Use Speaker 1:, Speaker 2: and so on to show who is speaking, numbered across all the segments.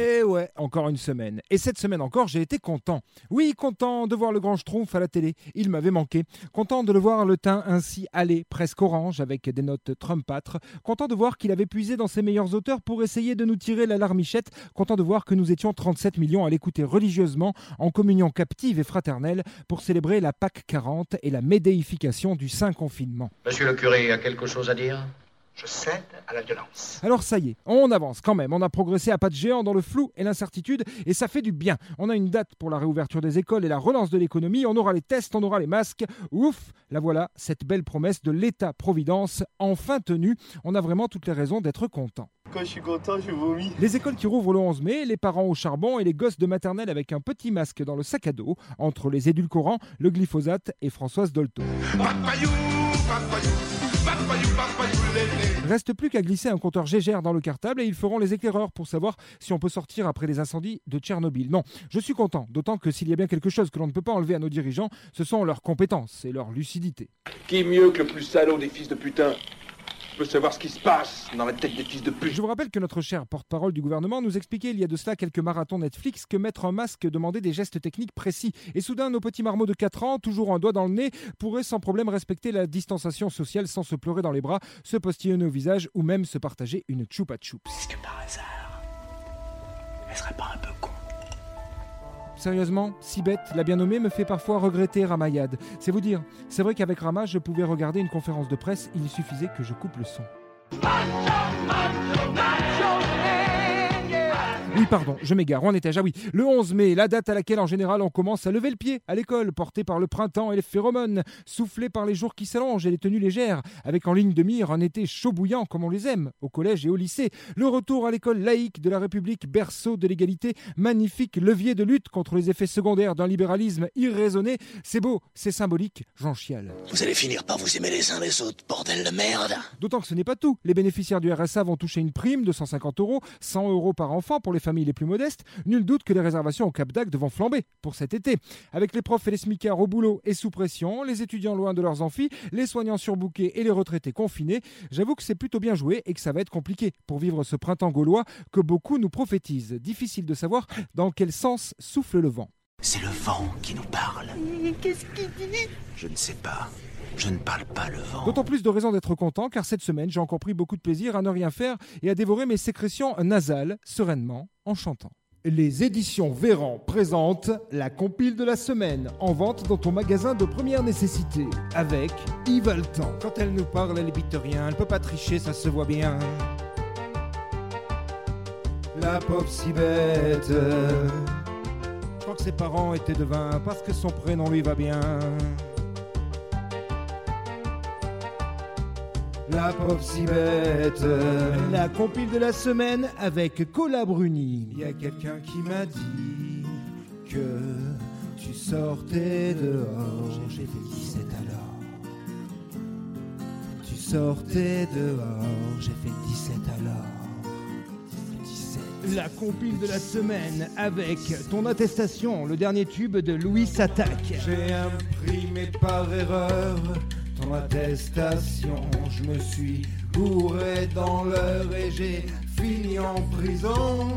Speaker 1: Et ouais, encore une semaine. Et cette semaine encore, j'ai été content. Oui, content de voir le grand Schtroumpf à la télé. Il m'avait manqué. Content de le voir le teint ainsi allé, presque orange, avec des notes Trumpâtres. Content de voir qu'il avait puisé dans ses meilleurs auteurs pour essayer de nous tirer la larmichette. Content de voir que nous étions 37 millions à l'écouter religieusement, en communion captive et fraternelle, pour célébrer la Pâque 40 et la médéification du Saint Confinement.
Speaker 2: Monsieur le curé a quelque chose à dire?
Speaker 3: Je cède à la violence.
Speaker 1: Alors ça y est, on avance quand même. On a progressé à pas de géant dans le flou et l'incertitude et ça fait du bien. On a une date pour la réouverture des écoles et la relance de l'économie. On aura les tests, on aura les masques. Ouf, la voilà, cette belle promesse de l'État-providence enfin tenue. On a vraiment toutes les raisons d'être content.
Speaker 3: Quand je suis content, je vomis.
Speaker 1: Les écoles qui rouvrent le 11 mai, les parents au charbon et les gosses de maternelle avec un petit masque dans le sac à dos entre les édulcorants, le glyphosate et Françoise Dolto. Reste plus qu'à glisser un compteur Gégère dans le cartable et ils feront les éclaireurs pour savoir si on peut sortir après les incendies de Tchernobyl. Non, je suis content, d'autant que s'il y a bien quelque chose que l'on ne peut pas enlever à nos dirigeants, ce sont leurs compétences et leur lucidité.
Speaker 4: Qui mieux que le plus salaud des fils de putain? Peut savoir ce qui se passe dans la tête des fils de pute
Speaker 1: Je vous rappelle que notre cher porte-parole du gouvernement nous expliquait il y a de cela quelques marathons Netflix que mettre un masque demandait des gestes techniques précis. Et soudain, nos petits marmots de 4 ans, toujours un doigt dans le nez, pourraient sans problème respecter la distanciation sociale sans se pleurer dans les bras, se postillonner au visage ou même se partager une choupa choups.
Speaker 3: Est-ce que par hasard, elle serait pas un peu con
Speaker 1: Sérieusement, si bête, la bien nommée me fait parfois regretter Ramayad. C'est vous dire, c'est vrai qu'avec Rama, je pouvais regarder une conférence de presse, il suffisait que je coupe le son. Pardon, je m'égare, on était déjà, oui. Le 11 mai, la date à laquelle en général on commence à lever le pied à l'école, porté par le printemps et les phéromones, soufflé par les jours qui s'allongent et les tenues légères, avec en ligne de mire un été chaud bouillant comme on les aime, au collège et au lycée. Le retour à l'école laïque de la République, berceau de l'égalité, magnifique levier de lutte contre les effets secondaires d'un libéralisme irraisonné. C'est beau, c'est symbolique, j'en chiale.
Speaker 3: Vous allez finir par vous aimer les uns les autres, bordel de merde
Speaker 1: D'autant que ce n'est pas tout. Les bénéficiaires du RSA vont toucher une prime de 150 euros, 100 euros par enfant pour les familles les plus modestes. Nul doute que les réservations au Cap d'Agde vont flamber pour cet été. Avec les profs et les smicards au boulot et sous pression, les étudiants loin de leurs amphis, les soignants surbookés et les retraités confinés, j'avoue que c'est plutôt bien joué et que ça va être compliqué pour vivre ce printemps gaulois que beaucoup nous prophétisent. Difficile de savoir dans quel sens souffle le vent.
Speaker 3: C'est le vent qui nous parle. Qu'est-ce qu'il dit? Je ne sais pas. Je ne parle pas le vent.
Speaker 1: D'autant plus de raisons d'être content car cette semaine j'ai encore pris beaucoup de plaisir à ne rien faire et à dévorer mes sécrétions nasales sereinement en chantant. Les éditions Véran présentent la compile de la semaine en vente dans ton magasin de première nécessité avec Yves Altan. Quand elle nous parle, elle évite rien, elle peut pas tricher, ça se voit bien. La pauvre si bête. Crois que ses parents étaient devins parce que son prénom lui va bien. La pauvre si bête. La compile de la semaine avec Cola Bruni. Il y a quelqu'un qui m'a dit que tu sortais dehors. J'ai fait 17 alors. Tu sortais dehors. J'ai fait 17 alors. 17. La compile de la semaine avec ton attestation, le dernier tube de Louis Attaque. J'ai imprimé par erreur ton attestation. Je me suis bourré dans l'heure et j'ai fini en prison.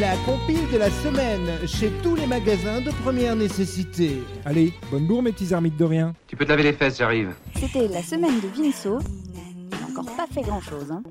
Speaker 1: La compile de la semaine chez tous les magasins de première nécessité. Allez, bonne bourre mes petits ermites de rien.
Speaker 5: Tu peux te laver les fesses, j'arrive.
Speaker 6: C'était la semaine de Vinceau. Il n'a encore pas fait grand chose. Hein.